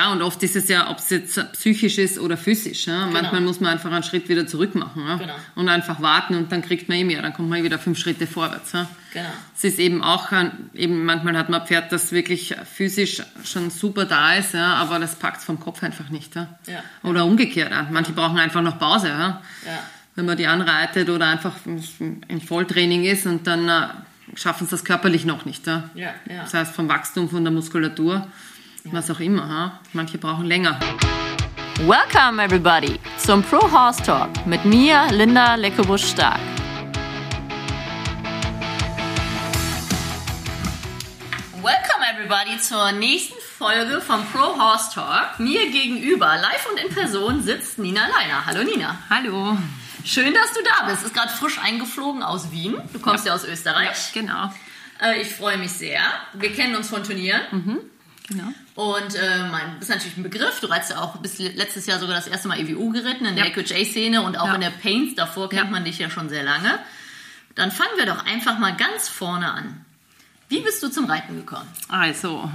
Ja, und oft ist es ja, ob es jetzt psychisch ist oder physisch. Ja? Genau. Manchmal muss man einfach einen Schritt wieder zurück machen ja? Genau. und einfach warten und dann kriegt man eh mehr, dann kommt man wieder fünf Schritte vorwärts. Ja? Genau. Es ist eben auch, eben manchmal hat man ein Pferd, das wirklich physisch schon super da ist, ja, aber das packt vom Kopf einfach nicht. Ja? Ja. Oder umgekehrt. Ja? Manche brauchen einfach noch Pause. Ja? Ja. Wenn man die anreitet oder einfach im Volltraining ist und dann äh, schaffen es das körperlich noch nicht. Ja? Ja, ja. Das heißt vom Wachstum, von der Muskulatur, was auch immer. Ja? Manche brauchen länger. Welcome everybody zum Pro Horse Talk mit mir, Linda Leckebusch-Stark. Welcome everybody zur nächsten Folge vom Pro Horse Talk. Mir gegenüber, live und in Person, sitzt Nina Leiner. Hallo Nina. Hallo. Schön, dass du da bist. Ist gerade frisch eingeflogen aus Wien. Du kommst ja, aus Österreich. Genau. Äh, ich freue mich sehr. Wir kennen uns von Turnieren. Genau. Und äh, mein, bist natürlich ein Begriff. Du reitest ja auch bis letztes Jahr sogar das erste Mal EWU geritten in der Ja. EQJ-Szene und auch Ja. in der Paints. Davor kennt Ja. man dich ja schon sehr lange. Dann fangen wir doch einfach mal ganz vorne an. Wie bist du zum Reiten gekommen? Also,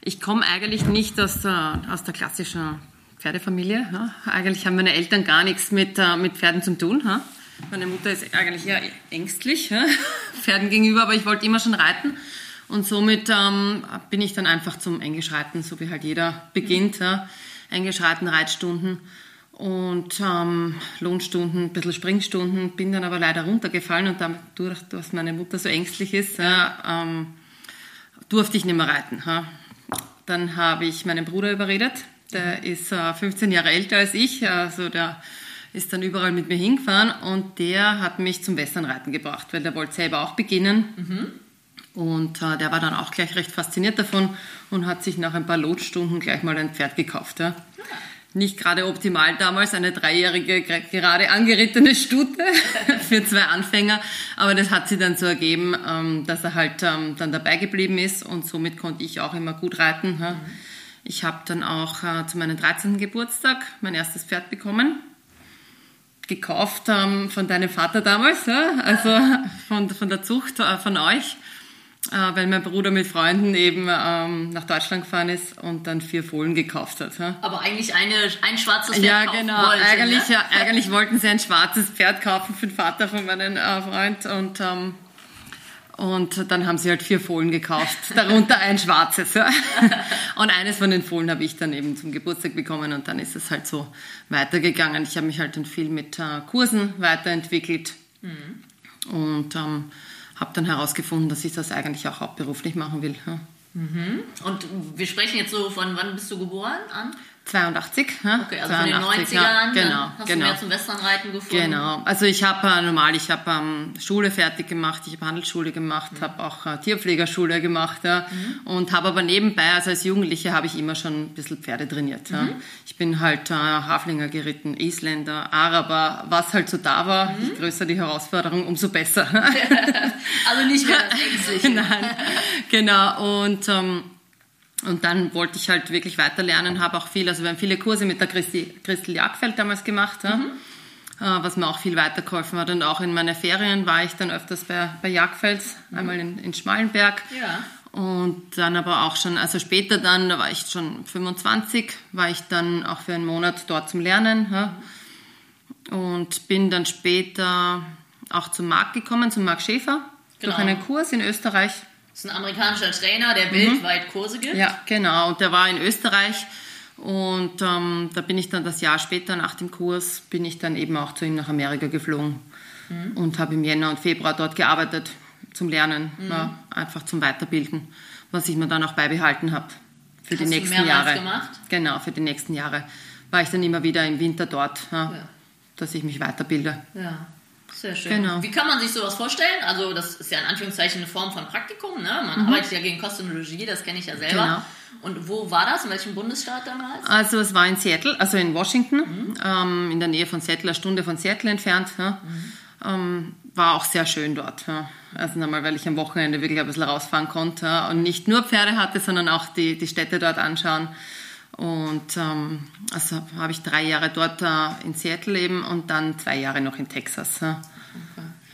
ich komme eigentlich nicht aus der, aus der klassischen Pferdefamilie. Ja. Eigentlich haben meine Eltern gar nichts mit, äh, mit Pferden zu tun. Ja. Meine Mutter ist eigentlich eher ängstlich ja, Pferden gegenüber, aber ich wollte immer schon reiten. Und somit ähm, bin ich dann einfach zum Englischreiten, so wie halt jeder beginnt. Ja. Englischreiten, Reitstunden und ähm, Lohnstunden, ein bisschen Springstunden, bin dann aber leider runtergefallen und dadurch, dass meine Mutter so ängstlich ist, ja, ähm, durfte ich nicht mehr reiten. Ha. Dann habe ich meinen Bruder überredet, der ist äh, 15 Jahre älter als ich, also der ist dann überall mit mir hingefahren und der hat mich zum Westernreiten gebracht, weil der wollte selber auch beginnen. Und äh, der war dann auch gleich recht fasziniert davon und hat sich nach ein paar Lotstunden gleich mal ein Pferd gekauft. Ja. Nicht gerade optimal damals, eine dreijährige, gerade angerittene Stute für zwei Anfänger. Aber das hat sich dann so ergeben, ähm, dass er halt ähm, dann dabei geblieben ist und somit konnte ich auch immer gut reiten. Ja. Ich habe dann auch äh, zu meinem 13. Geburtstag mein erstes Pferd bekommen gekauft ähm, von deinem Vater damals, ja? also von, von der Zucht äh, von euch, äh, weil mein Bruder mit Freunden eben ähm, nach Deutschland gefahren ist und dann vier Fohlen gekauft hat. Ja? Aber eigentlich eine, ein schwarzes Pferd Ja, kaufen genau. wollte, eigentlich, ne? ja, eigentlich wollten sie ein schwarzes Pferd kaufen für den Vater von meinem äh, Freund und ähm, und dann haben sie halt vier Fohlen gekauft, darunter ein schwarzes. Ja. Und eines von den Fohlen habe ich dann eben zum Geburtstag bekommen und dann ist es halt so weitergegangen. Ich habe mich halt dann viel mit äh, Kursen weiterentwickelt und ähm, habe dann herausgefunden, dass ich das eigentlich auch hauptberuflich machen will. Ja. Und wir sprechen jetzt so von, wann bist du geboren an? 82. Ja. Okay, also von den 82, 90ern. ja, genau, hast genau. du mehr zum Westernreiten gefunden. Genau. Also ich habe äh, normal, ich habe ähm, Schule fertig gemacht, ich habe Handelsschule gemacht, habe auch äh, Tierpflegerschule gemacht ja, und habe aber nebenbei, also als Jugendliche habe ich immer schon ein bisschen Pferde trainiert. Ja. Ich bin halt äh, Haflinger geritten, Isländer, Araber, was halt so da war. Je größer die Herausforderung, umso besser. Also nicht mehr das Ängstliche. Nein, genau. Und, ähm, und dann wollte ich halt wirklich weiter lernen, habe auch viel, also wir haben viele Kurse mit der Christi, Christel Jagdfeld damals gemacht, ja, äh, was mir auch viel weitergeholfen hat. Und auch in meinen Ferien war ich dann öfters bei, bei Jagdfels, einmal in, in Schmalenberg. Ja. Und dann aber auch schon, also später dann, da war ich schon 25, war ich dann auch für einen Monat dort zum Lernen. Ja. Und bin dann später auch zum Marc gekommen, zum Marc Schäfer, Genau. durch einen Kurs in Österreich. Das ist ein amerikanischer Trainer, der weltweit Kurse gibt. Mhm. Ja, genau. Und der war in Österreich. Und ähm, da bin ich dann das Jahr später nach dem Kurs, bin ich dann eben auch zu ihm nach Amerika geflogen und habe im Jänner und Februar dort gearbeitet zum Lernen, ja, einfach zum Weiterbilden, was ich mir dann auch beibehalten habe für die Hast du nächsten mehrmals Jahre. gemacht? Genau, für die nächsten Jahre war ich dann immer wieder im Winter dort, ja, Ja. dass ich mich weiterbilde. Ja, sehr schön. Genau. Wie kann man sich sowas vorstellen? Also das ist ja in Anführungszeichen eine Form von Praktikum. Ne? Man arbeitet ja gegen Kostenologie, das kenne ich ja selber. Mhm. Genau. Und wo war das? In welchem Bundesstaat damals? Also es war in Seattle, also in Washington, ähm, in der Nähe von Seattle, eine Stunde von Seattle entfernt. Ja. Ähm, war auch sehr schön dort. Ja. Also nochmal, weil ich am Wochenende wirklich ein bisschen rausfahren konnte ja, und nicht nur Pferde hatte, sondern auch die, die Städte dort anschauen. Und ähm, also habe ich drei Jahre dort äh, in Seattle eben und dann zwei Jahre noch in Texas, ja.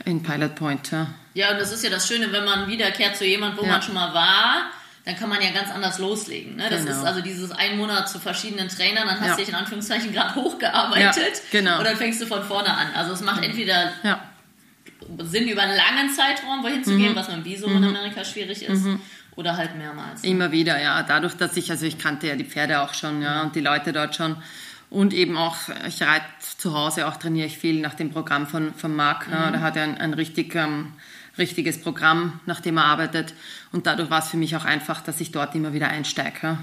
in Pilot Point. Ja. Ja, und das ist ja das Schöne, wenn man wiederkehrt zu jemandem, wo Ja. man schon mal war, dann kann man ja ganz anders loslegen. Ne? Das Genau. ist also dieses ein Monat zu verschiedenen Trainern, dann hast Ja. du dich in Anführungszeichen gerade hochgearbeitet genau. und dann fängst du von vorne an. Also es macht entweder Ja. Sinn, über einen langen Zeitraum wohin zu Mhm. gehen, was mit dem Visum in Amerika schwierig ist, oder halt mehrmals. Immer wieder, ja. Dadurch, dass ich, also ich kannte ja die Pferde auch schon, ja, und die Leute dort schon. Und eben auch, ich reite zu Hause, auch trainiere ich viel nach dem Programm von, von Marc. Ja, da hat er ein, ein richtig, ähm, richtiges Programm, nach dem er arbeitet. Und dadurch war es für mich auch einfach, dass ich dort immer wieder einsteige. Ja.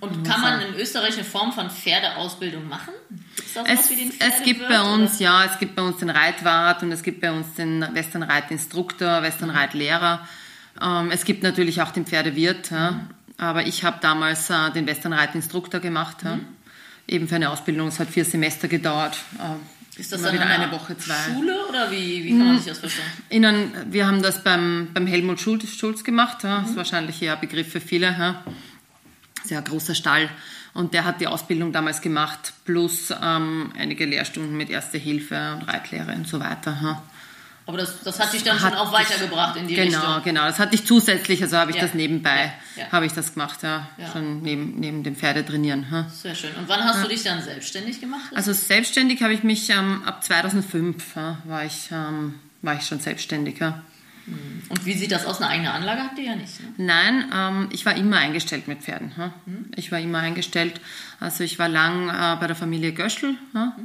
Und kann man in Österreich eine Form von Pferdeausbildung machen? Es, es gibt bei uns, ja, es gibt bei uns den Reitwart und es gibt bei uns den Westernreitinstruktor, Westernreitlehrer. Ähm, es gibt natürlich auch den Pferdewirt, ja. aber ich habe damals äh, den Westernreitinstruktor gemacht. Ja. Eben für eine Ausbildung, es hat vier Semester gedauert. Äh, Ist das dann wieder eine, eine Woche, zwei. Schule oder wie, wie kann man sich das vorstellen? Innen, wir haben das beim, beim Helmut Schulz, Schulz gemacht. Ja. Das ist wahrscheinlich eher ein Begriff für viele. Sehr großer Stall. Und der hat die Ausbildung damals gemacht, plus ähm, einige Lehrstunden mit Erste Hilfe und Reitlehre und so weiter. Aber das, das hat dich dann Hat schon auch weitergebracht in die Genau, Richtung. genau. Das hatte ich zusätzlich, also habe ich Ja. das nebenbei, Ja, ja. habe ich das gemacht, ja. Schon neben, neben dem Pferdetrainieren. Ja. Sehr schön. Und wann hast du dich dann selbstständig gemacht? Also selbstständig habe ich mich ähm, ab 2005 ja, war, ich, ähm, war ich schon selbstständig. Ja. Und wie sieht das aus? Eine eigene Anlage habt ihr ja nicht. Ne? Nein, ähm, ich war immer eingestellt mit Pferden. Mhm. Ich war immer eingestellt. Also ich war lang äh, bei der Familie Göschel. Ja.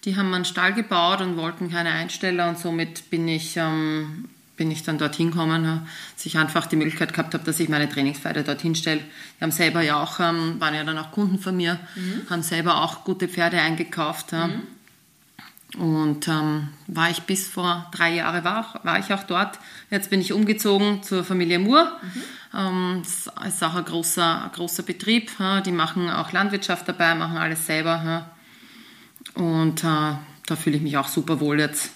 Mhm. Die haben einen Stall gebaut und wollten keine Einsteller und somit bin ich, ähm, bin ich dann dorthin gekommen, dass ich einfach die Möglichkeit gehabt habe, dass ich meine Trainingspferde dorthin stelle. Die haben selber ja auch, ähm, waren ja dann auch Kunden von mir, Mhm. haben selber auch gute Pferde eingekauft. Ja. Und ähm, war ich bis vor drei Jahren war, war ich auch dort. Jetzt bin ich umgezogen zur Familie Moore. Ähm, das ist auch ein großer, ein großer Betrieb. Die machen auch Landwirtschaft dabei, machen alles selber. Ja. Und äh, da fühle ich mich auch super wohl jetzt.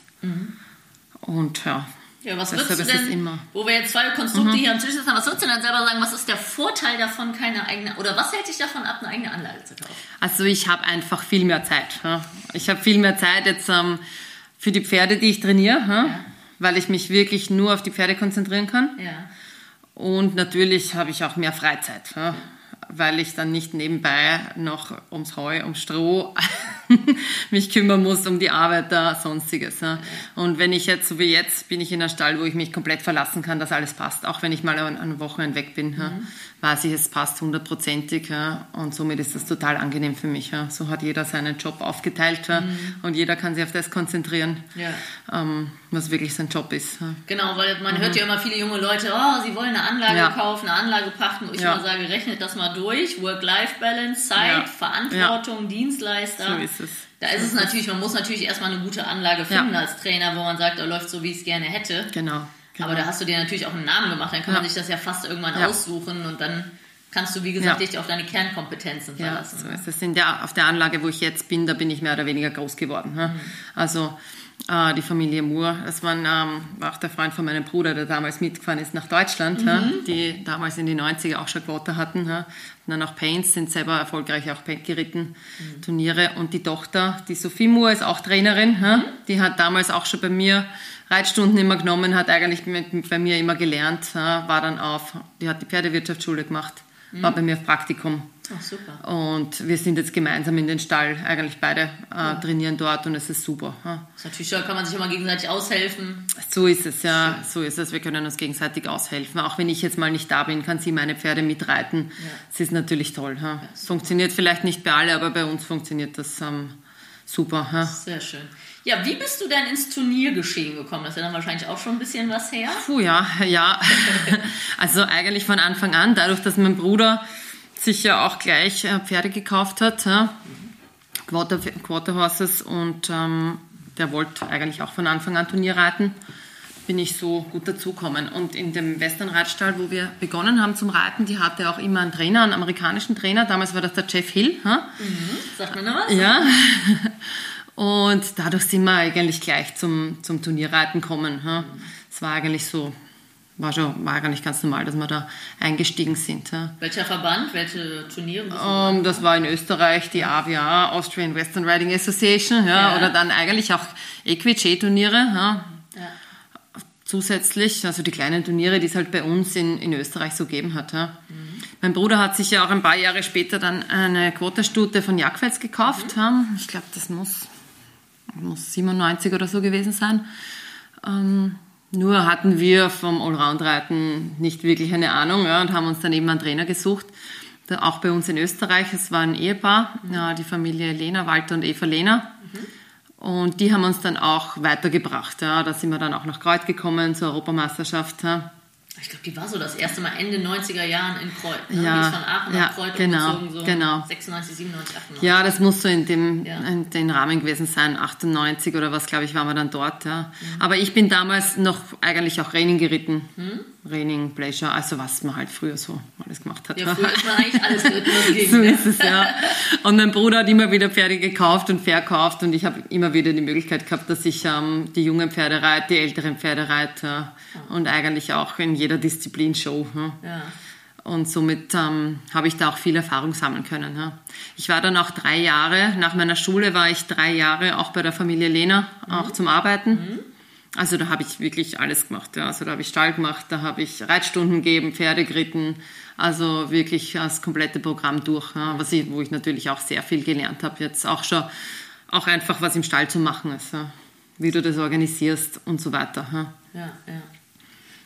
Und ja, Ja, was würdest du denn, immer. Mhm. wo wir jetzt zwei Konstrukte hier am Tisch sitzen haben, was würdest du denn selber sagen, was ist der Vorteil davon, keine eigene, oder was hält dich davon ab, eine eigene Anlage zu kaufen? Also ich habe einfach viel mehr Zeit. Ja. Ich habe viel mehr Zeit jetzt ähm, für die Pferde, die ich trainiere, ja, weil ich mich wirklich nur auf die Pferde konzentrieren kann. Ja. Und natürlich habe ich auch mehr Freizeit, ja, weil ich dann nicht nebenbei noch ums Heu, ums Stroh mich kümmern muss, um die Arbeiter, sonstiges. Ja. Und wenn ich jetzt, so wie jetzt, bin ich in einem Stall, wo ich mich komplett verlassen kann, dass alles passt. Auch wenn ich mal an an Wochenende weg bin, ja, weiß ich, es passt hundertprozentig. Ja. Und somit ist das total angenehm für mich. So hat jeder seinen Job aufgeteilt ja, und jeder kann sich auf das konzentrieren, ähm, was wirklich sein Job ist. Genau, weil man hört ja immer viele junge Leute, oh, sie wollen eine Anlage Mhm. Kaufen, eine Anlage pachten. Wo ich immer sage, rechnet das mal durch. Work-Life-Balance, Zeit. Verantwortung, Dienstleister. So ist es. Da ist es natürlich, man muss natürlich erstmal eine gute Anlage finden Ja. als Trainer, wo man sagt, er läuft so, wie ich es gerne hätte. Genau. genau. Aber da hast du dir natürlich auch einen Namen gemacht, dann kann man Ja. sich das ja fast irgendwann Ja. aussuchen und dann kannst du, wie gesagt, Ja. dich auf deine Kernkompetenzen Ja, verlassen. so ist es. In der, auf der Anlage, wo ich jetzt bin, da bin ich mehr oder weniger groß geworden. Ja. Also äh, die Familie Moore, das waren, ähm, war auch der Freund von meinem Bruder, der damals mitgefahren ist nach Deutschland, ja, die damals in die 90er auch schon Quote hatten. Ja. Und dann auch Paints, sind selber erfolgreich auch Paint geritten, Turniere. Und die Tochter, die Sophie Moore, ist auch Trainerin. Ja. Die hat damals auch schon bei mir Reitstunden immer genommen, hat eigentlich mit, bei mir immer gelernt, war dann auf, die hat die Pferdewirtschaftsschule gemacht, war bei mir auf Praktikum. Ach, super. Und wir sind jetzt gemeinsam in den Stall, eigentlich beide äh, trainieren dort und es ist super. Ja. Das ist natürlich kann man sich immer gegenseitig aushelfen. So ist es, ja, so ist es. Wir können uns gegenseitig aushelfen. Auch wenn ich jetzt mal nicht da bin, kann sie meine Pferde mitreiten. Es ist natürlich toll. Ja. Funktioniert vielleicht nicht bei alle, aber bei uns funktioniert das ähm, super. Ja. Sehr schön. Ja, wie bist du denn ins Turniergeschehen gekommen? Das ist ja dann wahrscheinlich auch schon ein bisschen was her. Puh, ja, ja. Also eigentlich von Anfang an, dadurch, dass mein Bruder sich ja auch gleich äh, Pferde gekauft hat, Quarter, Quarter Horses und ähm, der wollte eigentlich auch von Anfang an Turnier reiten, bin ich so gut dazugekommen. Und in dem Western Reitstall, wo wir begonnen haben zum Reiten, die hatte auch immer einen Trainer, einen amerikanischen Trainer. Damals war das der Jeff Hill. Ja? Sagt man noch was? Ja. Und dadurch sind wir eigentlich gleich zum, zum Turnierreiten gekommen. Ja. Es war eigentlich so, war schon, war eigentlich ganz normal, dass wir da eingestiegen sind. Ja. Welcher Verband? Welche Turniere? du? Ähm, das war in Österreich die AWA, Austrian Western Riding Association, ja, Ja. oder dann eigentlich auch Equiche-Turniere. Ja. Zusätzlich, also die kleinen Turniere, die es halt bei uns in, in Österreich so gegeben hat. Ja. Mein Bruder hat sich ja auch ein paar Jahre später dann eine Quoterstute von Jagdfels gekauft. Ja. Ich glaube, das muss, muss 97 oder so gewesen sein. Ähm, nur hatten wir vom Allround-Reiten nicht wirklich eine Ahnung ja, und haben uns dann eben einen Trainer gesucht. Auch bei uns in Österreich, es war ein Ehepaar, ja, die Familie Lena, Walter und Eva Lena. Und die haben uns dann auch weitergebracht. Ja. Da sind wir dann auch nach Kreuz gekommen zur Europameisterschaft. Ja. Ich glaube, die war so das erste Mal Ende 90er Jahren in Kreuz. Ne? Ja, die ist von Aachen ja, nach Kreuz genau, umgezogen, so genau. 96, 97, 98. Ja, das muss so in dem, Ja. in den Rahmen gewesen sein. 98 oder was, glaube ich, waren wir dann dort. Ja. Aber ich bin damals noch eigentlich auch Reining geritten. Reining, Pleasure, also was man halt früher so alles gemacht hat. Ja, früher ist man eigentlich alles ging. So ist es, ja. Und mein Bruder hat immer wieder Pferde gekauft und verkauft und ich habe immer wieder die Möglichkeit gehabt, dass ich ähm, die jungen Pferde reite, die älteren Pferde reite und eigentlich auch in jeder Disziplin show. Ja. Ja. Und somit ähm, habe ich da auch viel Erfahrung sammeln können. Ja. Ich war dann auch drei Jahre, nach meiner Schule war ich drei Jahre auch bei der Familie Lehner, auch zum Arbeiten. Also da habe ich wirklich alles gemacht. Ja. Also da habe ich Stall gemacht, da habe ich Reitstunden gegeben, Pferde geritten. Also wirklich das komplette Programm durch, ja. was ich, wo ich natürlich auch sehr viel gelernt habe. Jetzt auch schon, auch einfach was im Stall zu machen ist, ja. wie du das organisierst und so weiter. Ja. Ja, ja.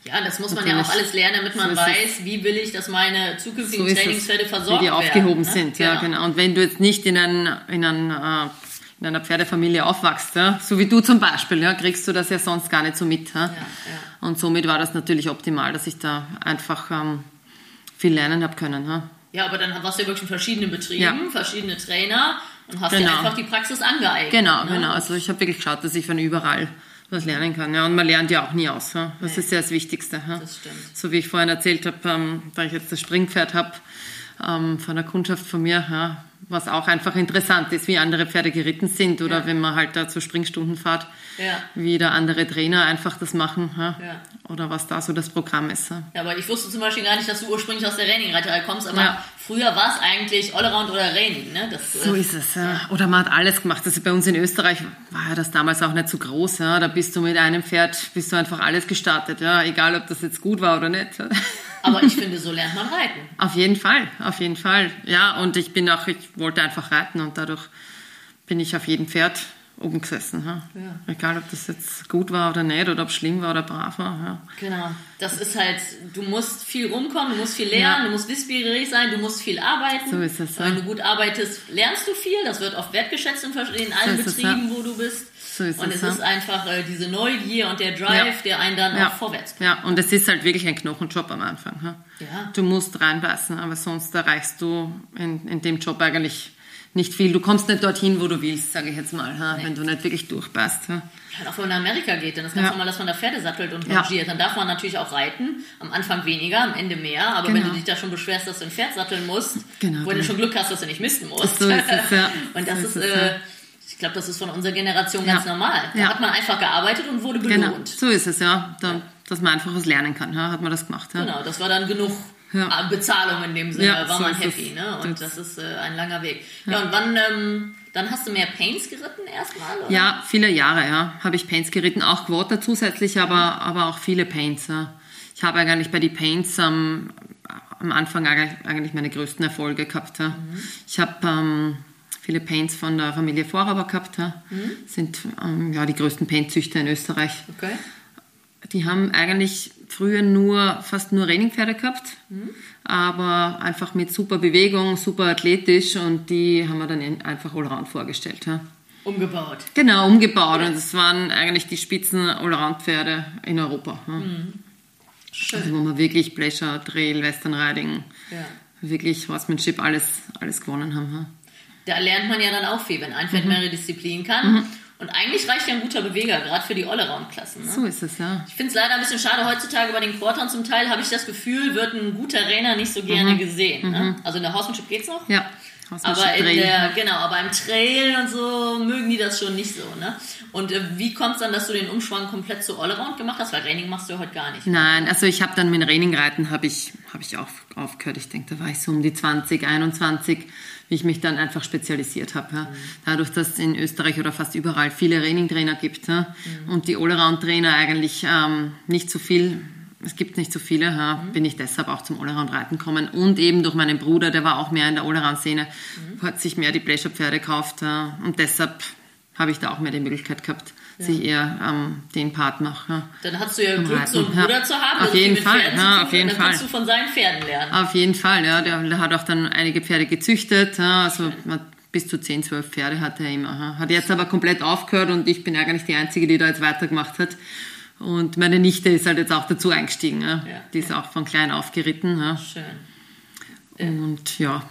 Ja, das muss man ja auch Natürlich. alles lernen, damit man So weiß, wie will ich, dass meine zukünftigen So Trainingspferde versorgt wie die werden. aufgehoben ne? sind. Ja, genau. Und wenn du jetzt nicht in, ein, in, ein, äh, in einer Pferdefamilie aufwachst, ja, so wie du zum Beispiel, ja, kriegst du das ja sonst gar nicht so mit. Ja? ja. Und somit war das natürlich optimal, dass ich da einfach ähm, viel lernen habe können. Ja? Ja, aber dann warst du ja wirklich in verschiedenen Betrieben, Ja. verschiedene Trainer und hast dir Genau. einfach die Praxis angeeignet. Genau, ne? genau. Also ich habe wirklich geschaut, dass ich von überall was lernen kann. Ja, und man lernt ja auch nie aus. Ja? Das Nee. ist ja das Wichtigste. Ja? Das stimmt. So wie ich vorhin erzählt habe, ähm, da ich jetzt das Springpferd habe ähm, von einer Kundschaft von mir, ja, was auch einfach interessant ist, wie andere Pferde geritten sind oder Ja. wenn man halt da zu Springstunden fährt, Ja. wie da andere Trainer einfach das machen ja? Oder was da so das Programm ist. Ja? Aber ich wusste zum Beispiel gar nicht, dass du ursprünglich aus der Raining-Reiterei kommst, aber früher war es eigentlich Allround oder Raining, ne? Das, So äh, ist es, ja. Oder man hat alles gemacht. Also bei uns in Österreich war ja das damals auch nicht so groß. Ja. Da bist du mit einem Pferd, bist du einfach alles gestartet. Ja. Egal, ob das jetzt gut war oder nicht. Aber ich finde, so lernt man reiten. Auf jeden Fall, auf jeden Fall. Ja, und ich bin auch, ich wollte einfach reiten und dadurch bin ich auf jedem Pferd oben gesessen. Ja. Ja. Egal, ob das jetzt gut war oder nicht oder ob es schlimm war oder brav war. Ja. Genau. Das ist halt, du musst viel rumkommen, du musst viel lernen, Ja. du musst wissbegierig sein, du musst viel arbeiten. So ist es. Wenn du gut arbeitest, lernst du viel. Das wird oft wertgeschätzt in, allen es, Betrieben, wo du bist. So ist und es, es ja. ist einfach äh, diese Neugier und der Drive, der einen dann Ja. auch vorwärts bringt. Ja, und es ist halt wirklich ein Knochenjob am Anfang. Ja. Ja. Du musst reinbeißen, aber sonst erreichst du in, in dem Job eigentlich nicht viel. Du kommst nicht dorthin, wo du willst, sage ich jetzt mal, ja, wenn du nicht wirklich. Ja. Ja, und auch wenn man nach Amerika geht, dann ist ganz Ja. normal, dass man da Pferde sattelt und Ja. rangiert. Dann darf man natürlich auch reiten. Am Anfang weniger, am Ende mehr. Aber wenn Genau. du dich da schon beschwerst, dass du ein Pferd satteln musst, Genau, wo du genau. schon Glück hast, dass du nicht misten musst. So es, ja. und das So ist, ist äh, ja. Ich glaube, das ist von unserer Generation Ja. ganz normal. Da Ja. hat man einfach gearbeitet und wurde Genau, belohnt. so ist es, ja. Da, dass man einfach was lernen kann, ja, hat man das gemacht. Ja. Genau, das war dann genug Ja. äh, Bezahlung in dem Sinne, Ja, war so man happy. Ne? Und Das- ist äh, ein langer Weg. Ja, und wann, ähm, dann hast du mehr Paints geritten erstmal? oder? Ja, viele Jahre, ja. Habe ich Paints geritten, auch Quota zusätzlich, aber, aber auch viele Paints. Ja. Ich habe eigentlich bei den Paints ähm, am Anfang eigentlich meine größten Erfolge gehabt. Ja. Ich habe ähm, viele Paints von der Familie Vorhaber gehabt. Ja. Sind ähm, ja, die größten Paintzüchter in Österreich. Okay. Die haben eigentlich früher nur, fast nur Trainingpferde gehabt, aber einfach mit super Bewegung, super athletisch und die haben wir dann in- einfach Allround vorgestellt. Ja. Umgebaut. Genau, umgebaut und das waren eigentlich die Spitzen Allround-Pferde in Europa. Ja. Schön. Also wo man wirklich Pleasure, Trail, Western Riding, Ja. wirklich Horsemanship, alles, alles gewonnen haben. Da lernt man ja dann auch viel, wenn ein Mhm. Pferd mehrere Disziplinen kann. Und eigentlich reicht ja ein guter Beweger, gerade für die Allround-Klassen. Ne? So ist es, ja. Ich finde es leider ein bisschen schade, heutzutage bei den Quartern zum Teil habe ich das Gefühl, wird ein guter Trainer nicht so gerne Mhm. gesehen. Ne? Also in der Horsemanship geht's noch. Ja, Aber in der, genau, aber im Trail und so mögen die das schon nicht so, ne? Und äh, wie kommt es dann, dass du den Umschwung komplett zu Allround gemacht hast? Weil Training machst du ja heute gar nicht. Nein, also ich habe dann mit Trainingreiten habe ich, hab ich auf, aufgehört. Ich denke, da war ich so um die 20, 21, wie ich mich dann einfach spezialisiert habe. Ja. Mhm. Dadurch, dass es in Österreich oder fast überall viele Training-Trainer gibt ja, mhm. und die Allround-Trainer eigentlich ähm, nicht so viel es gibt nicht so viele, ja, mhm. bin ich deshalb auch zum Allround-Reiten gekommen. Und eben durch meinen Bruder, der war auch mehr in der Allround-Szene, mhm. hat sich mehr die Pleasure-Pferde gekauft. Ja, und deshalb habe ich da auch mehr die Möglichkeit gehabt, ja. sich eher ähm, den Part noch. Ja, dann hast du ja Glück, so einen Bruder zu haben. Auf also jeden Fall, ja, auf jeden dann Fall. kannst du von seinen Pferden lernen. Auf jeden Fall, ja. Der, der hat auch dann einige Pferde gezüchtet. Ja, also bis zu 10, 12 Pferde hat er immer. Hat jetzt aber komplett aufgehört und ich bin eigentlich die Einzige, die da jetzt weitergemacht hat. Und meine Nichte ist halt jetzt auch dazu eingestiegen. Ja. ja die ist auch von klein auf geritten. Ja. Schön. Und ja.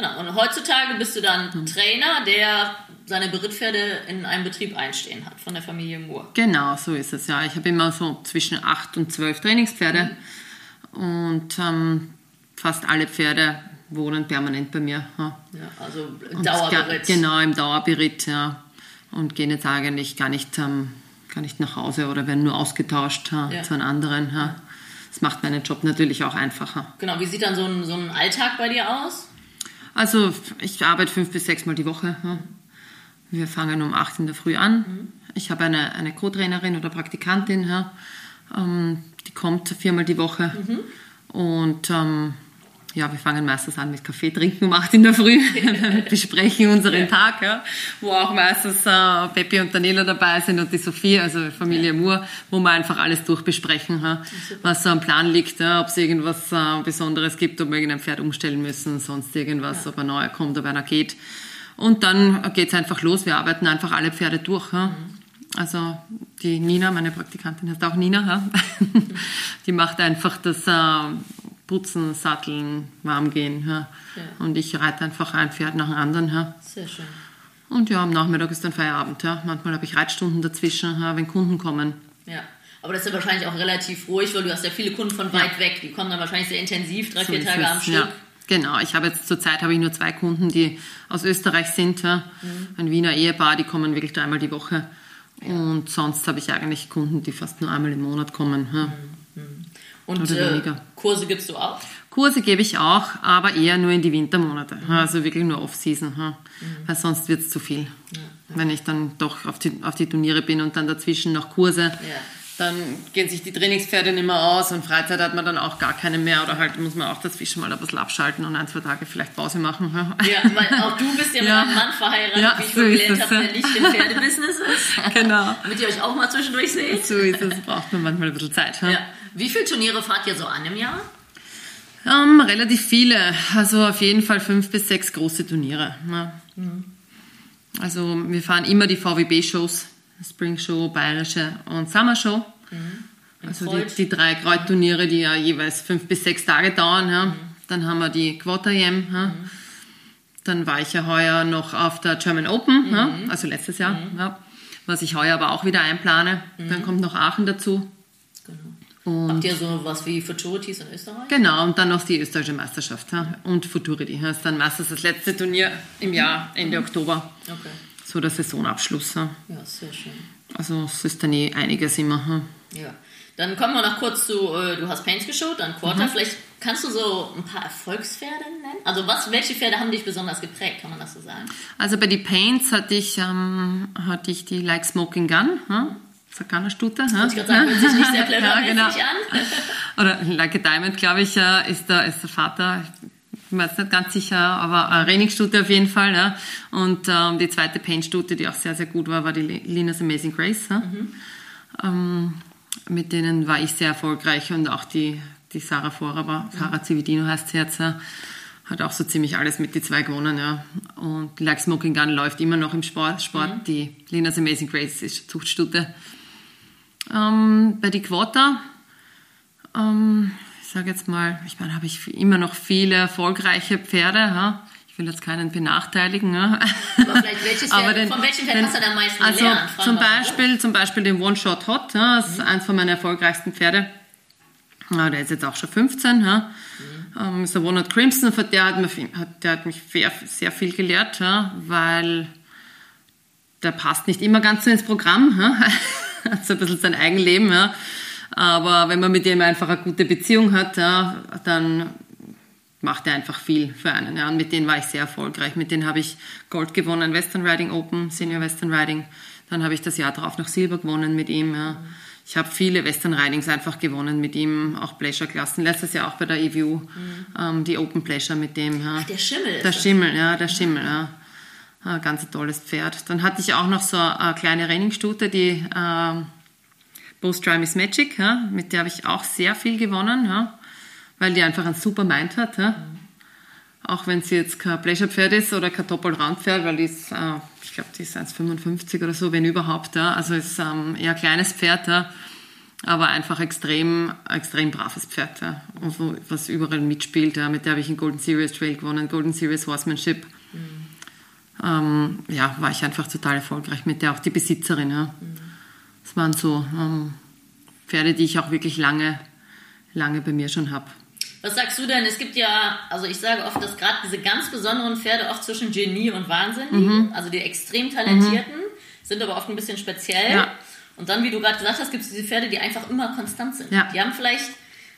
Genau. Und heutzutage bist du dann mhm. Trainer, der seine Berittpferde in einem Betrieb einstehen hat, von der Familie Moore. Genau, so ist es, ja. Ich habe immer so zwischen acht und zwölf Trainingspferde. Mhm. Und ähm, fast alle Pferde wohnen permanent bei mir. Ja, ja also Dauerberitt. Genau, im Dauerberitt, ja. Und gehen jetzt eigentlich gar nicht ähm, gar nicht nach Hause oder werden nur ausgetauscht ha, ja. zu einem anderen. Das macht meinen Job natürlich auch einfacher. Genau, wie sieht dann so ein, so ein Alltag bei dir aus? Also ich arbeite fünf bis sechs Mal die Woche. Wir fangen um acht in der Früh an. Mhm. Ich habe eine, eine Co-Trainerin oder Praktikantin, ähm, die kommt viermal die Woche. Mhm. Und ähm, ja, wir fangen meistens an mit Kaffee trinken um 8 in der Früh, besprechen unseren ja. Tag, ja, wo auch meistens äh, Peppi und Daniela dabei sind und die Sophie, also Familie ja. Moore, wo wir einfach alles durchbesprechen, ja, was so am Plan liegt, ja, ob es irgendwas äh, Besonderes gibt, ob wir irgendein Pferd umstellen müssen, sonst irgendwas, ob ein neuer kommt, ob einer geht. Und dann geht es einfach los, wir arbeiten einfach alle Pferde durch. Ja. Mhm. Also die Nina, meine Praktikantin heißt auch Nina, ja. die macht einfach das äh, Putzen, Satteln, warm gehen. Ja. ja. Und ich reite einfach ein Pferd nach dem anderen. Ja. Sehr schön. Und ja, am Nachmittag ist dann Feierabend. Ja. Manchmal habe ich Reitstunden dazwischen, ja, wenn Kunden kommen. Ja. Aber das ist ja wahrscheinlich auch relativ ruhig, weil du hast ja viele Kunden von weit ja. weg. Die kommen dann wahrscheinlich sehr intensiv, drei, so vier Tage am Stück. Ja. Genau, ich habe jetzt zurzeit habe ich nur zwei Kunden, die aus Österreich sind. Ja. Mhm. Ein Wiener Ehepaar, die kommen wirklich dreimal die Woche. Ja. Und sonst habe ich eigentlich Kunden, die fast nur einmal im Monat kommen. Ja. Mhm. mhm. Und äh, Kurse gibst du auch? Kurse gebe ich auch, aber eher nur in die Wintermonate. Mhm. Also wirklich nur Off-Season. Mhm. Weil sonst wird es zu viel. Wenn ich dann doch auf die, auf die Turniere bin und dann dazwischen noch Kurse. Dann gehen sich die Trainingspferde nicht mehr aus und Freizeit hat man dann auch gar keine mehr oder halt muss man auch dazwischen mal ein bisschen abschalten und ein, zwei Tage vielleicht Pause machen. Ja, weil auch du bist ja, ja. mit einem Mann verheiratet, ja, wie ich so gelernt habe, der nicht im Pferdebusiness ist. Genau. Damit ihr euch auch mal zwischendurch seht. So ist es, braucht man manchmal ein bisschen Zeit. Ja. Wie viele Turniere fahrt ihr so an im Jahr? Um, ähm, relativ viele. Also auf jeden Fall fünf bis sechs große Turniere. Ja. Mhm. Also wir fahren immer die VWB-Shows, Spring Show, Bayerische und Summer Show. Mhm. Also die, die, drei Kreuzturniere, die ja jeweils fünf bis sechs Tage dauern. Ja. Mhm. Dann haben wir die Quarter Jam. Ja. Mhm. Dann war ich ja heuer noch auf der German Open, ja, mhm. also letztes Jahr, mhm. was ich heuer aber auch wieder einplane. Dann kommt noch Aachen dazu. Genau. Und Habt ihr so was wie Futurities in Österreich? Genau, und dann noch die österreichische Meisterschaft ja. und Futurity. Das ist dann meistens das letzte Turnier im Jahr, Ende mhm. Oktober. Okay. So der Saisonabschluss. Ja. ja, sehr schön. Also es ist dann eh einiges immer. Ja. Dann kommen wir noch kurz zu, äh, du hast Paints geschaut, dann Quarter. Mhm. Vielleicht kannst du so ein paar Erfolgspferde nennen? Also was, welche Pferde haben dich besonders geprägt, kann man das so sagen? Also bei den Paints hatte ich, ähm, hatte ich die Like Smoking Gun. Hm? Sakana-Stute. Ja? Ich sagen, hört sich nicht sehr ja, genau. an. Oder Like a Diamond, glaube ich, ist der, ist der Vater. Ich weiß nicht ganz sicher, aber eine Raining-Stute auf jeden Fall. Ja. Und ähm, die zweite Paint-Stute, die auch sehr, sehr gut war, war die Linas Amazing Grace. Ja. Mhm. Ähm, mit denen war ich sehr erfolgreich und auch die, die Sarah Vorraber, mhm. Sarah Cividino heißt sie jetzt, hat auch so ziemlich alles mit die zwei gewonnen. Ja. Und Like Smoking Gun läuft immer noch im Sport. Sport. Mhm. Die Linas Amazing Grace ist Zuchtstute. Ähm, bei die Quota, ähm, ich sage jetzt mal, ich meine, habe ich immer noch viele erfolgreiche Pferde. Ja? Ich will jetzt keinen benachteiligen. Ja? Aber vielleicht welches Pferd, den, von welchem Pferd den, hast du am meisten also gelernt? Zum Beispiel, zum Beispiel den One-Shot Hot, ja, das ist mhm. eins von meinen erfolgreichsten Pferde. Ja, der ist jetzt auch schon 15. Ja. Mhm. Ähm. Walnut Crimson, der hat, hat, der hat mich sehr, sehr viel gelehrt, ja, weil der passt nicht immer ganz so ins Programm. Ja. Hat so ein bisschen sein Eigenleben. Ja. Aber wenn man mit dem einfach eine gute Beziehung hat, ja, dann macht er einfach viel für einen. Ja. Und mit denen war ich sehr erfolgreich. Mit denen habe ich Gold gewonnen, Western Riding Open, Senior Western Riding. Dann habe ich das Jahr darauf noch Silber gewonnen mit ihm. Ja. Ich habe viele Western Ridings einfach gewonnen mit ihm, auch Pleasure-Klassen. Letztes Jahr auch bei der EVU, ähm, die Open Pleasure mit dem. Ja. Der Schimmel Der das. Schimmel, ja, der Schimmel, ja. Ein ganz tolles Pferd. Dann hatte ich auch noch so eine kleine Renningstute, die ähm, Both Try Miss Magic, ja, mit der habe ich auch sehr viel gewonnen, ja, weil die einfach einen super Mind hat. Ja. Auch wenn sie jetzt kein Pleasure-Pferd ist oder kein Top-Allround-Pferd, weil die ist, äh, ich glaube, die ist 1,55 oder so, wenn überhaupt. Ja. Also ist ähm, eher ein kleines Pferd, ja, aber einfach extrem, extrem braves Pferd, ja, und wo, was überall mitspielt. Ja. Mit der habe ich einen Golden Series Trail gewonnen, Golden Series Horsemanship. Ähm, ja, war ich einfach total erfolgreich mit der, auch die Besitzerin. Ja. Das waren so ähm, Pferde, die ich auch wirklich lange, lange bei mir schon habe. Was sagst du denn? Es gibt ja, also ich sage oft, dass gerade diese ganz besonderen Pferde oft zwischen Genie und Wahnsinn liegen. Also die extrem talentierten sind aber oft ein bisschen speziell. Ja. Und dann, wie du gerade gesagt hast, gibt es diese Pferde, die einfach immer konstant sind. Ja. Die haben vielleicht,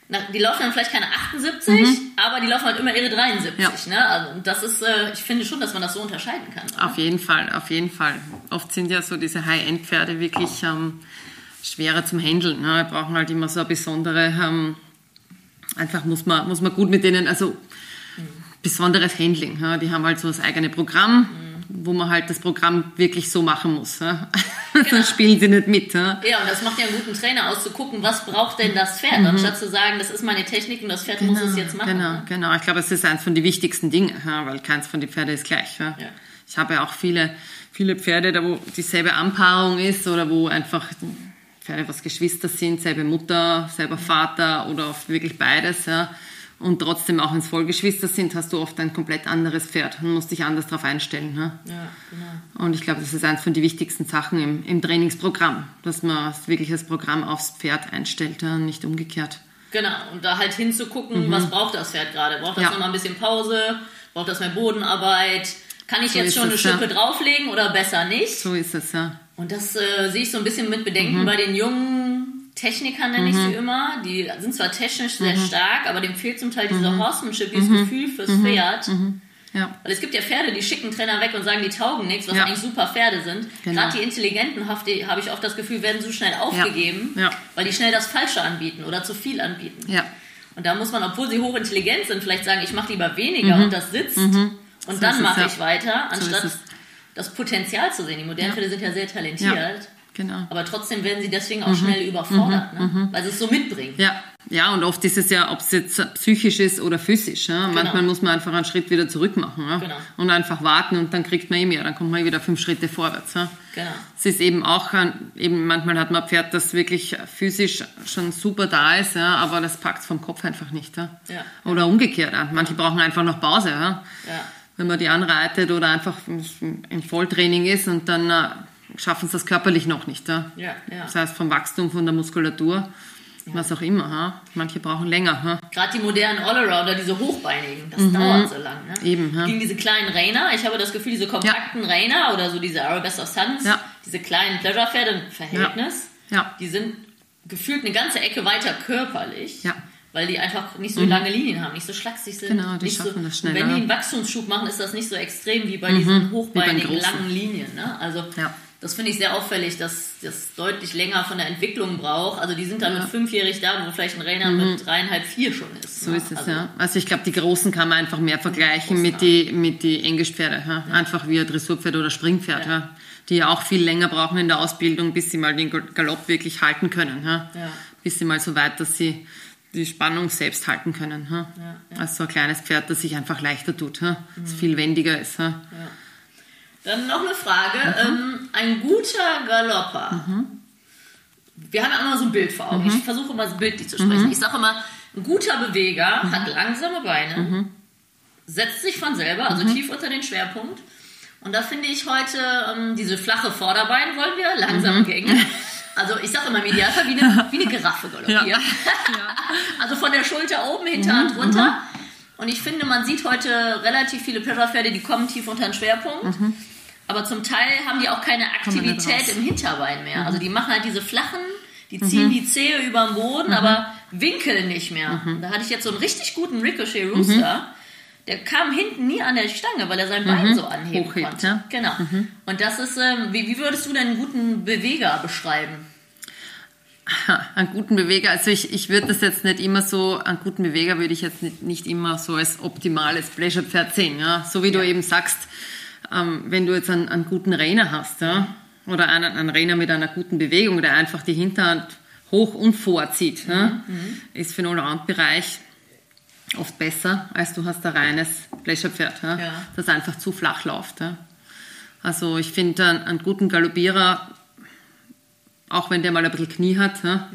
die laufen dann vielleicht keine 78, aber die laufen halt immer ihre 73. Ja. Ne? Also das ist, äh, ich finde schon, dass man das so unterscheiden kann. oder? Auf jeden Fall, auf jeden Fall. Oft sind ja so diese High-End-Pferde wirklich ähm, schwerer zum Handeln. Ne? Wir brauchen halt immer so eine besondere, ähm, einfach muss man, muss man gut mit denen, also besonderes Handling. Ja? Die haben halt so das eigene Programm, wo man halt das Programm wirklich so machen muss. Ja? Sonst spielen sie nicht mit. Ja? Ja, und das macht ja einen guten Trainer aus, zu gucken, was braucht denn das Pferd, anstatt zu sagen, das ist meine Technik und das Pferd muss es jetzt machen. Mhm. Genau, ne? genau. Ich glaube, es ist eines von den wichtigsten Dingen, ja, weil keins von den Pferden ist gleich. Ich habe ja auch viele, viele Pferde, da wo dieselbe Anpaarung ist oder wo einfach Pferde, was Geschwister sind, selbe Mutter, selber Vater oder oft wirklich beides. Ja. Und trotzdem auch wenn es Vollgeschwister sind, hast du oft ein komplett anderes Pferd und musst dich anders darauf einstellen. Ja. Ja, genau. Und ich glaube, das ist eines von den wichtigsten Sachen im, im Trainingsprogramm, dass man wirklich das Programm aufs Pferd einstellt ja, und nicht umgekehrt. Genau, und da halt hinzugucken, was braucht das Pferd gerade? Braucht das Mhm. Ja. noch mal ein bisschen Pause? Braucht das mehr Bodenarbeit? Kann ich So jetzt schon eine es, ja. Schippe drauflegen oder besser nicht? So ist es, ja. Und das äh, sehe ich so ein bisschen mit Mhm. Bedenken bei den jungen Technikern, nenne ich sie immer. Die sind zwar technisch sehr Mhm. stark, aber dem fehlt zum Teil diese Horsemanship, dieses Gefühl fürs Pferd. ja. Weil es gibt ja Pferde, die schicken Trainer weg und sagen, die taugen nichts, was Ja. eigentlich super Pferde sind. Genau. Gerade die Intelligenten, habe ich oft das Gefühl, werden so schnell aufgegeben, Ja. weil die schnell das Falsche anbieten oder zu viel anbieten. Und da muss man, obwohl sie hochintelligent sind, vielleicht sagen, ich mache lieber weniger und das sitzt und Mhm. So dann mache ich weiter, So anstatt es. das Potenzial zu sehen. Die modernen. Pferde sind ja sehr talentiert. Genau. Aber trotzdem werden sie deswegen auch schnell überfordert, ne? weil sie es so mitbringen. Ja, ja, und oft ist es ja, ob es jetzt psychisch ist oder physisch. Ja? Manchmal muss man einfach einen Schritt wieder zurück machen ja? Genau. und einfach warten und dann kriegt man eh mehr. Dann kommt man eh wieder fünf Schritte vorwärts. Ja? Genau. Es ist eben auch, eben manchmal hat man ein Pferd, das wirklich physisch schon super da ist, ja, aber das packt vom Kopf einfach nicht. Ja? Ja. Oder umgekehrt. Manche brauchen einfach noch Pause. Ja? Ja. Wenn man die anreitet oder einfach im Volltraining ist und dann äh, schaffen sie das körperlich noch nicht. Ja? Ja, ja. Das heißt vom Wachstum, von der Muskulatur, was auch immer. Ha? Manche brauchen länger. Ha? Gerade die modernen Allrounder, diese hochbeinigen, das dauert so lang. Ne? Mhm. Eben, ja. Gegen diese kleinen Rainer, ich habe das Gefühl, diese kompakten Rainer oder so diese Arabesque of Suns, diese kleinen Pleasure-Pferde im Verhältnis, die sind gefühlt eine ganze Ecke weiter körperlich. Ja. Mhm. Weil die einfach nicht so lange Linien haben, nicht so schlaksig sind. Genau, die nicht so, schaffen das schneller, Wenn die. Mhm. einen Wachstumsschub machen, ist das nicht so extrem wie bei diesen Wie hochbeinigen, langen Linien. Ne? Also Ja. Das finde ich sehr auffällig, dass das deutlich länger von der Entwicklung braucht. Also die sind dann mit fünfjährig da, wo vielleicht ein Rainer mit dreieinhalb, vier schon ist. Mhm. So ne? ist es, also, ja. Also ich glaube, die Großen kann man einfach mehr vergleichen mit die, mit die Englischpferde. Ja? Einfach wie ein Dressurpferd oder Springpferd, ja. die ja auch viel länger brauchen in der Ausbildung, bis sie mal den Gal- Galopp wirklich halten können. Ja? Ja. Bis sie mal so weit, dass sie die Spannung selbst halten können. Ja? Als so ein kleines Pferd, das sich einfach leichter tut, ja? das viel wendiger ist. Ja? Dann noch eine Frage. Mhm. Ähm, ein guter Galopper. Wir haben ja immer so ein Bild vor Augen. Mhm. Ich versuche immer so bildlich zu sprechen. Ich sage immer, ein guter Beweger Mhm. hat langsame Beine, setzt sich von selber, also Mhm. tief unter den Schwerpunkt. Und da finde ich heute ähm, diese flache Vorderbeine wollen wir, langsame Mhm. Gänge. Also ich sage immer im Idealfall wie eine, wie eine Giraffe galoppieren. Ja. Also von der Schulter oben, Mhm, Hinterhand runter. Und ich finde, man sieht heute relativ viele Pleasure-Pferde, die kommen tief unter den Schwerpunkt. Aber zum Teil haben die auch keine Aktivität im Hinterbein mehr. Also die machen halt diese flachen, die ziehen die Zehe über den Boden, aber winkeln nicht mehr. Da hatte ich jetzt so einen richtig guten Ricochet Rooster. Der kam hinten nie an der Stange, weil er sein Bein so anheben Hochhebt, konnte. ja. Genau. Und das ist, ähm, wie, wie würdest du denn einen guten Beweger beschreiben? Einen guten Beweger, also ich, ich würde das jetzt nicht immer so, einen guten Beweger würde ich jetzt nicht, nicht immer so als optimales Pleasure-Pferd sehen. Ja? So wie du eben sagst, ähm, wenn du jetzt einen, einen guten Rainer hast, ja? oder einen, einen Rainer mit einer guten Bewegung, der einfach die Hinterhand hoch und vorzieht, ja? ist für den Allround-Bereich oft besser, als du hast ein reines Pleasure-Pferd, ja? Ja. das einfach zu flach läuft. Ja? Also ich finde einen, einen guten Galoppierer auch wenn der mal ein bisschen Knie hat. Ja?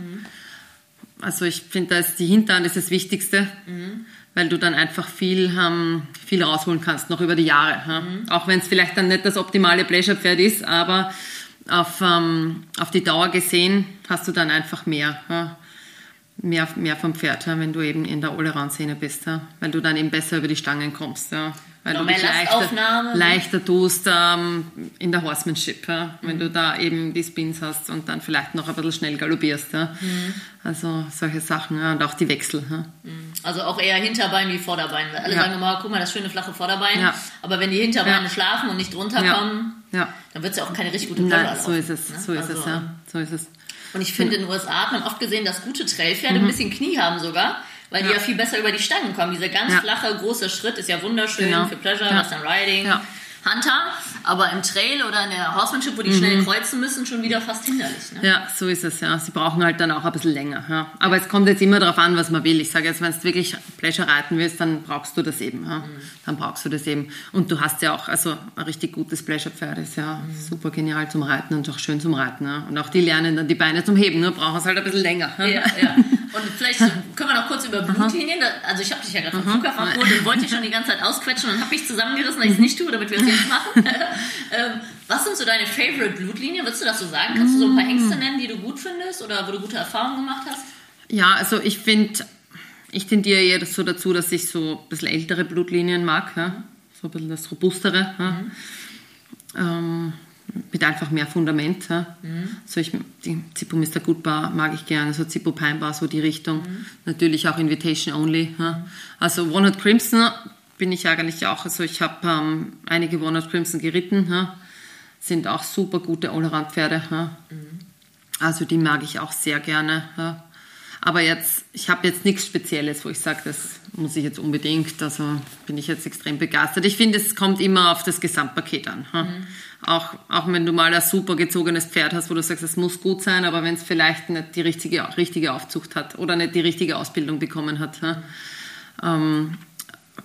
Also ich finde, da ist die Hinterhand ist das Wichtigste, weil du dann einfach viel, ähm, viel rausholen kannst, noch über die Jahre. Ja? Auch wenn es vielleicht dann nicht das optimale Pleasure-Pferd ist, aber auf, ähm, auf die Dauer gesehen hast du dann einfach mehr. Ja? Mehr, mehr vom Pferd, ja? wenn du eben in der Allround-Szene bist, weil du dann eben besser über die Stangen kommst. Weil Genau, du mehr Lastaufnahme, ne? leichter tust ähm, in der Horsemanship, ja? wenn du da eben die Spins hast und dann vielleicht noch ein bisschen schnell galoppierst. Ja? Also solche Sachen ja? und auch die Wechsel. Ja? Also auch eher Hinterbein wie Vorderbein. Alle sagen immer, guck mal, das schöne flache Vorderbein. Aber wenn die Hinterbeine schlafen und nicht drunter Ja. kommen, ja. dann wird es ja auch keine richtig gute Pleasure Nein, so ist es, ne? so ist Also, es, ja. So ist es. Und ich finde, in den USA hat man oft gesehen, dass gute Trailpferde ein bisschen Knie haben sogar, weil die Mhm. Ja. ja viel besser über die Stangen kommen. Dieser ganz Ja. flache, große Schritt ist ja wunderschön Genau. für Pleasure, Ja. Western Riding, Ja. Hunter. Aber im Trail oder in der Horsemanship, wo die schnell kreuzen müssen, schon wieder fast hinderlich. Ne? Mhm. Ja, so ist es, ja. Sie brauchen halt dann auch ein bisschen länger. Ja. Aber es kommt jetzt immer darauf an, was man will. Ich sage jetzt, wenn du wirklich Pleasure reiten willst, dann brauchst du das eben. Ja. Dann brauchst du das eben. Und du hast ja auch, also ein richtig gutes Pleasure-Pferd ist ja super genial zum Reiten und auch schön zum Reiten. Ja. Und auch die lernen dann die Beine zum Heben, nur brauchen es halt ein bisschen länger. Ja. Ja, ja. Und vielleicht können wir noch kurz über Blutlinien. Also ich habe dich ja gerade vom Flughafen abgeholt und wollte dich schon die ganze Zeit ausquetschen und habe mich zusammengerissen, dass ich es nicht tue, damit wir es jetzt machen. ähm, was sind so deine Favorite Blutlinien? Würdest du das so sagen? Kannst du so ein paar Hengste nennen, die du gut findest oder wo du gute Erfahrungen gemacht hast? Ja, also ich finde, ich tendiere eher so dazu, dass ich so ein bisschen ältere Blutlinien mag, ja? so ein bisschen das Robustere, ja? ähm, mit einfach mehr Fundament. Ja? So ich, die Zippo Mr. Goodbar mag ich gerne, so Zippo Pine Bar, so die Richtung. Natürlich auch Invitation Only. Ja? Also Walnut Crimson bin ich eigentlich auch, also ich habe ähm, einige Walnut Crimson geritten, ja? sind auch super gute Allround-Pferde. Ja? Also die mag ich auch sehr gerne. Ja. Aber jetzt, ich habe jetzt nichts Spezielles, wo ich sage, das muss ich jetzt unbedingt. Also bin ich jetzt extrem begeistert. Ich finde, es kommt immer auf das Gesamtpaket an. Ja. Auch, auch wenn du mal ein super gezogenes Pferd hast, wo du sagst, es muss gut sein, aber wenn es vielleicht nicht die richtige, richtige Aufzucht hat oder nicht die richtige Ausbildung bekommen hat, ja, ähm,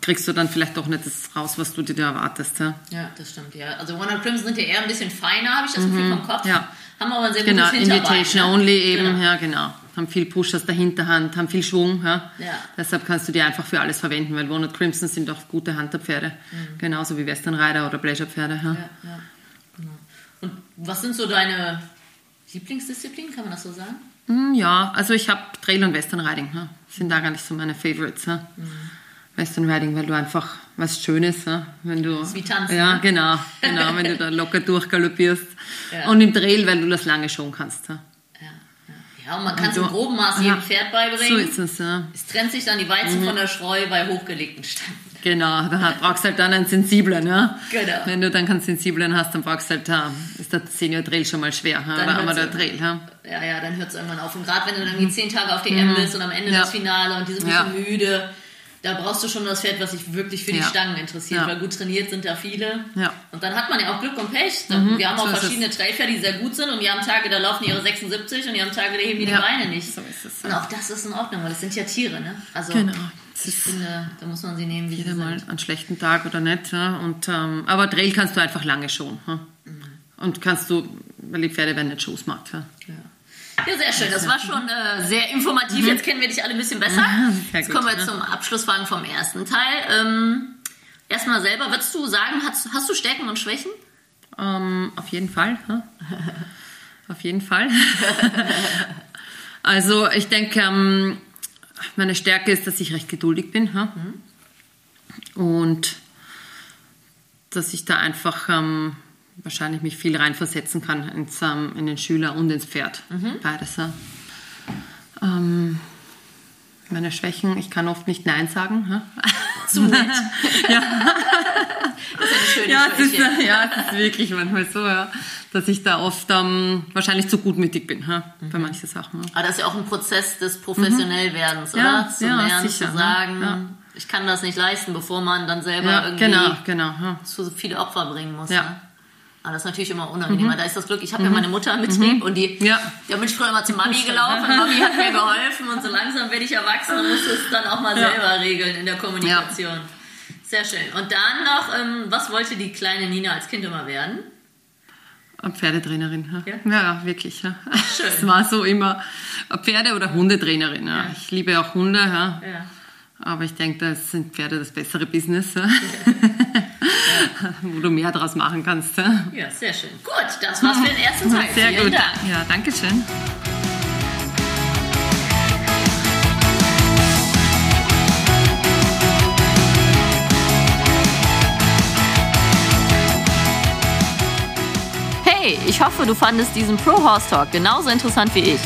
kriegst du dann vielleicht doch nicht das raus, was du dir da erwartest. Ja. Ja, das stimmt, ja. Also One Crimson sind ja eher ein bisschen feiner, habe ich das Gefühl, vom Kopf. ja. Haben aber ein sehr Genau, gutes Hinterbein. Invitation ne? Only eben, Genau. ja genau. Haben viel Push aus der Hinterhand, haben viel Schwung. Ja. Ja. Deshalb kannst du die einfach für alles verwenden, weil Walnut Crimson sind auch gute Hunterpferde. Genauso wie Western Rider oder Pleasure-Pferde. Ja. Mhm. Ja, genau. Und was sind so deine Lieblingsdisziplinen, kann man das so sagen? Hm, ja, also ich habe Trail und Western Riding. Ja. Sind da gar nicht so meine Favorites. Ja. Mhm. Western Riding, weil du einfach was Schönes, ja. wenn du ist wie Tanzen, ja ne? genau, genau, wenn du da locker durchgaloppierst Ja. und im Trail, weil du das lange schon kannst. Ja, Ja, ja. ja und man kann es du- im groben Maß Ja. jedem Pferd beibringen. so ist es. Ja. Es trennt sich dann die Weizen von der Streu bei hochgelegten Ständen. Genau, da brauchst du halt dann einen sensiblen, ja. Genau. Wenn du dann keinen sensiblen hast, dann brauchst du halt, ja, ist der Senior Trail schon mal schwer, ja, Dann oder Amateur. Trail, ja. Ja, ja, dann hört es irgendwann auf. Und gerade wenn du dann irgendwie zehn Tage auf DM bist und am Ende Mhm. Ja. das Finale und die sind ein Ja. bisschen müde, da brauchst du schon das Pferd, was sich wirklich für die Ja. Stangen interessiert, Ja. weil gut trainiert sind da viele. Ja. Mhm. Und dann hat man ja auch Glück und Pech. Wir haben auch so ist verschiedene Trailpferde, die sehr gut sind und die haben Tage, da laufen die ihre 76 und die haben Tage, da heben die Ja. die Beine nicht. So ist es, Und auch das ist in Ordnung, weil das sind ja Tiere, ne? Also Genau. Ich finde, da muss man sie nehmen, wie sie jeder mal sind. einen schlechten Tag oder nicht, ja. Und, ähm, aber Trail kannst du einfach lange schon, ja. Und kannst du, weil die Pferde werden nicht Schoß gemacht, ja. Ja. Sehr schön. Das war schon äh, sehr informativ. Jetzt kennen wir dich alle ein bisschen besser. Mhm. Jetzt kommen wir zum Abschlussfragen vom ersten Teil. Ähm, erstmal selber, würdest du sagen, hast, hast du Stärken und Schwächen? Ähm, auf jeden Fall. Auf jeden Fall. also ich denke, ähm, meine Stärke ist, dass ich recht geduldig bin. Ja. Und dass ich da einfach ähm, wahrscheinlich mich viel reinversetzen kann ins, ähm, in den Schüler und ins Pferd. Beides. Ja. Ähm, meine Schwächen, ich kann oft nicht Nein sagen. Ja? Zu nett. Das ist eine schöne Ja, es ist, Schwäche. ja, es ist wirklich manchmal so, ja, dass ich da oft ähm, wahrscheinlich zu gutmütig bin ja, bei Mhm. manchen Sachen. Ja. Aber das ist ja auch ein Prozess des Professionellwerdens, oder? Ja, zu ja, lernen, sicher, zu ja, sagen, ja. ich kann das nicht leisten, bevor man dann selber Ja, irgendwie genau, genau. Ja. zu viele Opfer bringen muss. Ja. Ne? Aber das ist natürlich immer unangenehmer. Da ist das Glück, ich habe ja meine Mutter im Betrieb und die, Mhm. Ja. da bin ich früher immer zu Mami gelaufen Mami hat mir geholfen und so langsam werde ich erwachsen und muss es dann auch mal Ja. selber regeln in der Kommunikation. Sehr schön. Und dann noch, ähm, was wollte die kleine Nina als Kind immer werden? Pferdetrainerin. Ja, Ja? ja, ja wirklich. Ja. schön. Es war so immer Pferde- oder Hundetrainerin. Ja. Ja. Ich liebe auch Hunde, ja. Ja. aber ich denke, da sind Pferde das bessere Business, ja. Wo du mehr draus machen kannst. Ja. ja, sehr schön. Gut, das war's für den ersten Teil. Sehr Vielen gut. Dank. Ja, danke schön. Hey, ich hoffe, du fandest diesen Pro Horse Talk genauso interessant wie ich.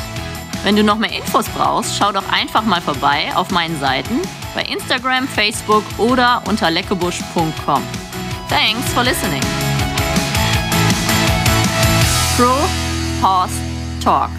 Wenn du noch mehr Infos brauchst, schau doch einfach mal vorbei auf meinen Seiten bei Instagram, Facebook oder unter leckebusch.com. Thanks for listening. Pro Horse Talk.